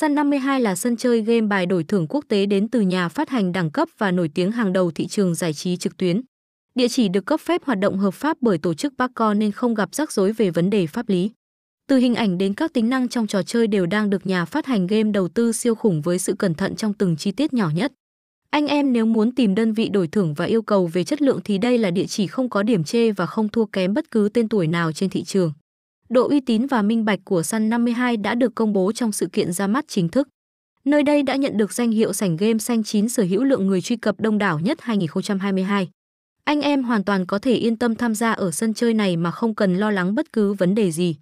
Sun 52 là sân chơi game bài đổi thưởng quốc tế đến từ nhà phát hành đẳng cấp và nổi tiếng hàng đầu thị trường giải trí trực tuyến. Địa chỉ được cấp phép hoạt động hợp pháp bởi tổ chức PACO nên không gặp rắc rối về vấn đề pháp lý. Từ hình ảnh đến các tính năng trong trò chơi đều đang được nhà phát hành game đầu tư siêu khủng với sự cẩn thận trong từng chi tiết nhỏ nhất. Anh em nếu muốn tìm đơn vị đổi thưởng và yêu cầu về chất lượng thì đây là địa chỉ không có điểm chê và không thua kém bất cứ tên tuổi nào trên thị trường. Độ uy tín và minh bạch của Sun 52 đã được công bố trong sự kiện ra mắt chính thức. Nơi đây đã nhận được danh hiệu sảnh game xanh chín sở hữu lượng người truy cập đông đảo nhất 2022. Anh em hoàn toàn có thể yên tâm tham gia ở sân chơi này mà không cần lo lắng bất cứ vấn đề gì.